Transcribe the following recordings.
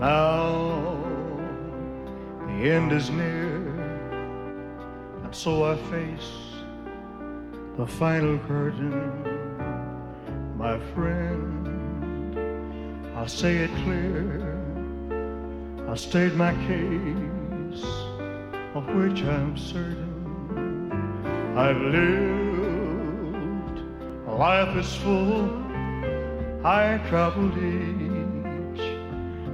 Now the end is near, and so I face the final curtain. My friend, I'll say it clear. I state my case, of which I'm certain. I've lived, life is full. I traveled each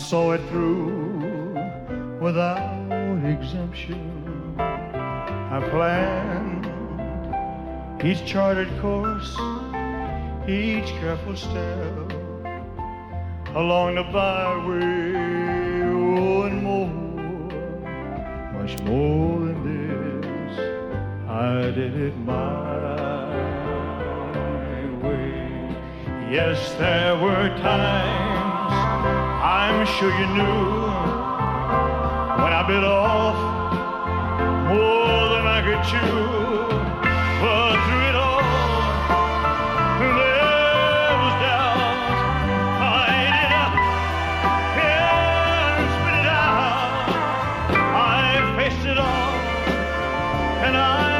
saw it through without exemption. I planned each charted course, each careful step along the byway, oh, and more, much more than this. I did it my way. Yes, there were times I'm sure you knew when I bit off more than I could chew. But through it all, there was doubt. Spit it out. I faced it all and I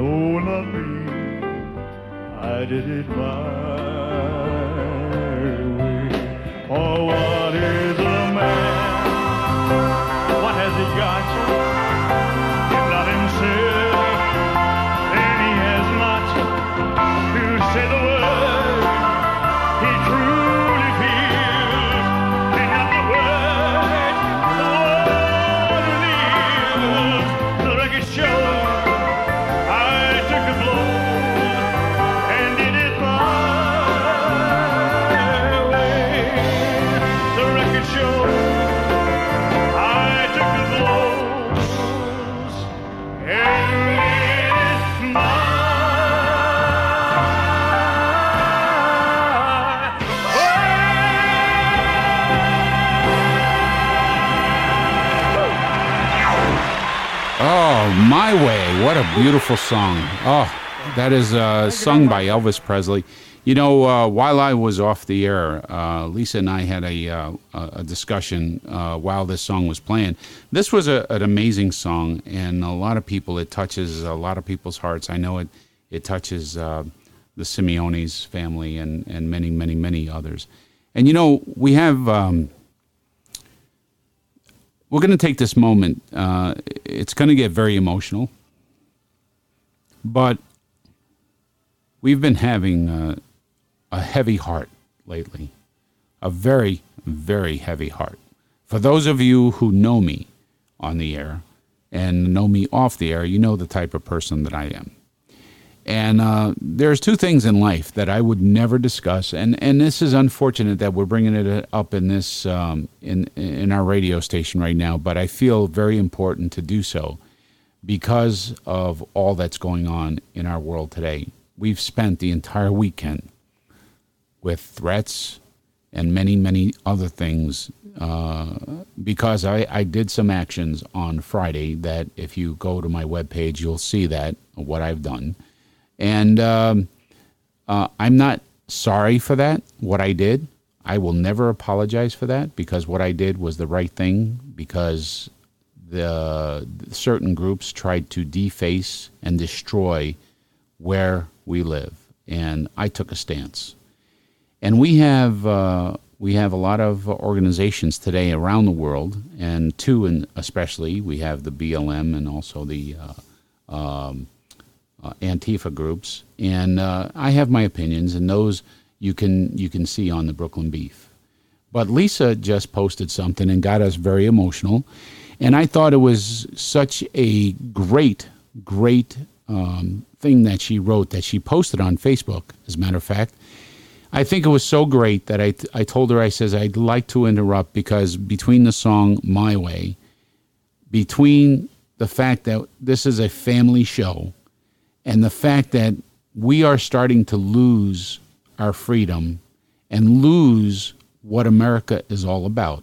No, not me. I did it my way. Oh, what is a man? What has he got? A beautiful song. Oh, that is uh, sung by Elvis Presley. You know, uh, while I was off the air, uh, Lisa and I had a, uh, a discussion uh, while this song was playing. This was a, an amazing song, and a lot of people, it touches a lot of people's hearts. I know it, it touches uh, the Simeone's family and, and many, many, many others. And, you know, we have. Um, we're going to take this moment. It's going to get very emotional, but we've been having uh, a heavy heart lately, a very, very heavy heart. For those of you who know me on the air and know me off the air, you know the type of person that I am. And uh, there's two things in life that I would never discuss, and, and this is unfortunate that we're bringing it up in this um, in in our radio station right now. But I feel very important to do so because of all that's going on in our world today. We've spent the entire weekend with threats and many many other things uh, because I, I did some actions on Friday that if you go to my webpage you'll see that what I've done. And um, uh, I'm not sorry for that, what I did. I will never apologize for that because what I did was the right thing because the certain groups tried to deface and destroy where we live, and I took a stance. And we have uh, we have a lot of organizations today around the world, and two, and especially we have the BLM and also the uh, um, uh, Antifa groups, and uh, I have my opinions, and those you can you can see on the Brooklyn Beef. But Lisa just posted something and got us very emotional, and I thought it was such a great, great um, thing that she wrote that she posted on Facebook. As a matter of fact, I think it was so great that I, I told her, I says, I'd like to interrupt because between the song My Way, between the fact that this is a family show and the fact that we are starting to lose our freedom and lose what America is all about.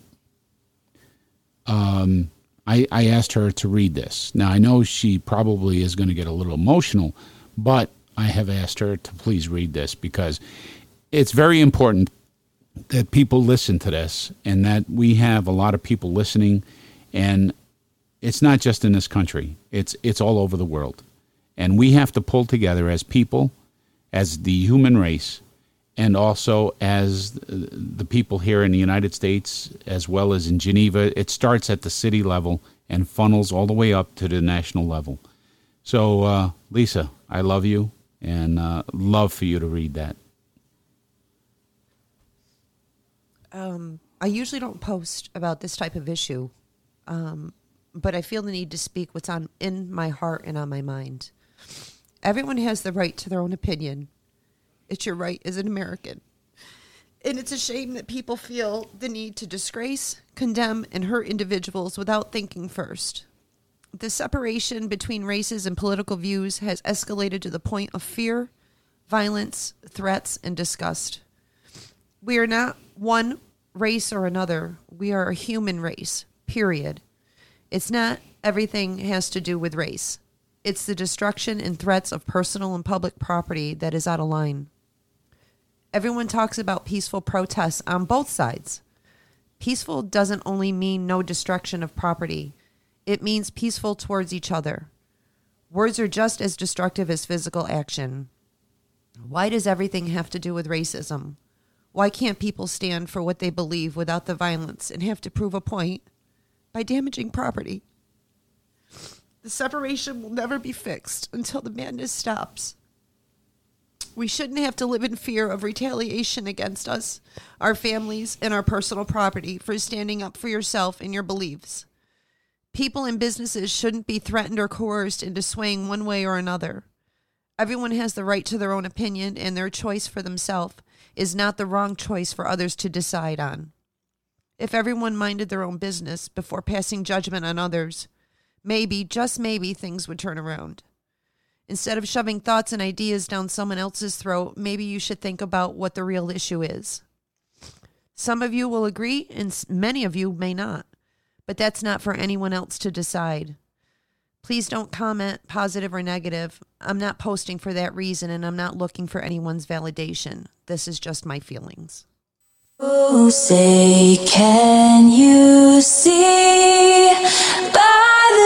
Um, I, I asked her to read this. Now, I know she probably is going to get a little emotional, but I have asked her to please read this because it's very important that people listen to this and that we have a lot of people listening. And it's not just in this country. It's it's all over the world. And we have to pull together as people as the human race and also as the people here in the United States as well as in Geneva it starts at the city level and funnels all the way up to the national level so uh, Lisa I love you and uh, love for you to read that um, I usually don't post about this type of issue, um, but I feel the need to speak what's on in my heart and on my mind. Everyone has the right to their own opinion. It's your right as an American. And it's a shame that people feel the need to disgrace, condemn, and hurt individuals without thinking first. The separation between races and political views has escalated to the point of fear, violence, threats, and disgust. We are not one race or another. We are a human race, period. It's not everything has to do with race. It's the destruction and threats of personal and public property that is out of line. Everyone talks about peaceful protests on both sides. Peaceful doesn't only mean no destruction of property, it means peaceful towards each other. Words are just as destructive as physical action. Why does everything have to do with racism? Why can't people stand for what they believe without the violence and have to prove a point by damaging property? The separation will never be fixed until the madness stops. We shouldn't have to live in fear of retaliation against us, our families, and our personal property for standing up for yourself and your beliefs. People and businesses shouldn't be threatened or coerced into swaying one way or another. Everyone has the right to their own opinion and their choice for themselves, is not the wrong choice for others to decide on. If everyone minded their own business before passing judgment on others, maybe, just maybe, things would turn around. Instead of shoving thoughts and ideas down someone else's throat, maybe you should think about what the real issue is. Some of you will agree, and many of you may not, but that's not for anyone else to decide. Please don't comment, positive or negative. I'm not posting for that reason, and I'm not looking for anyone's validation. This is just my feelings. Oh, say, can you see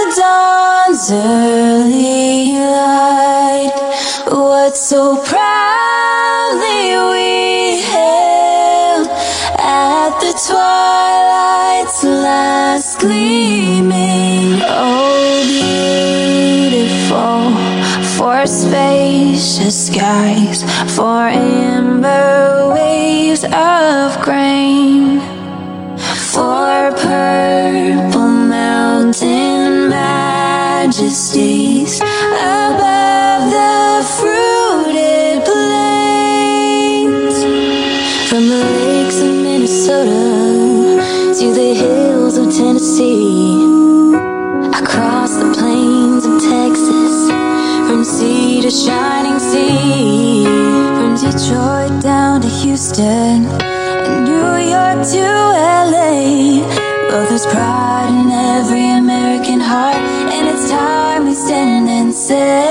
the dawn's early light what so proudly we hailed at the twilight's last gleaming? Oh, beautiful for spacious skies, for amber waves of grain, for purple majesties above the fruited plains, from the lakes of Minnesota to the hills of Tennessee, across the plains of Texas from sea to shining sea, from Detroit down to Houston, say.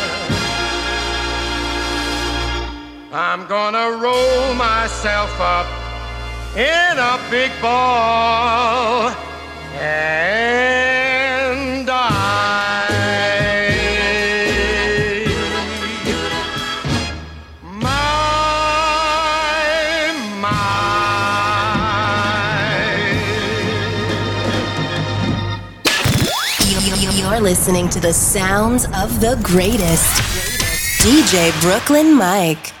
I'm gonna roll myself up in a big ball and die. My, my. You're listening to the sounds of the greatest. DJ Brooklyn Mike.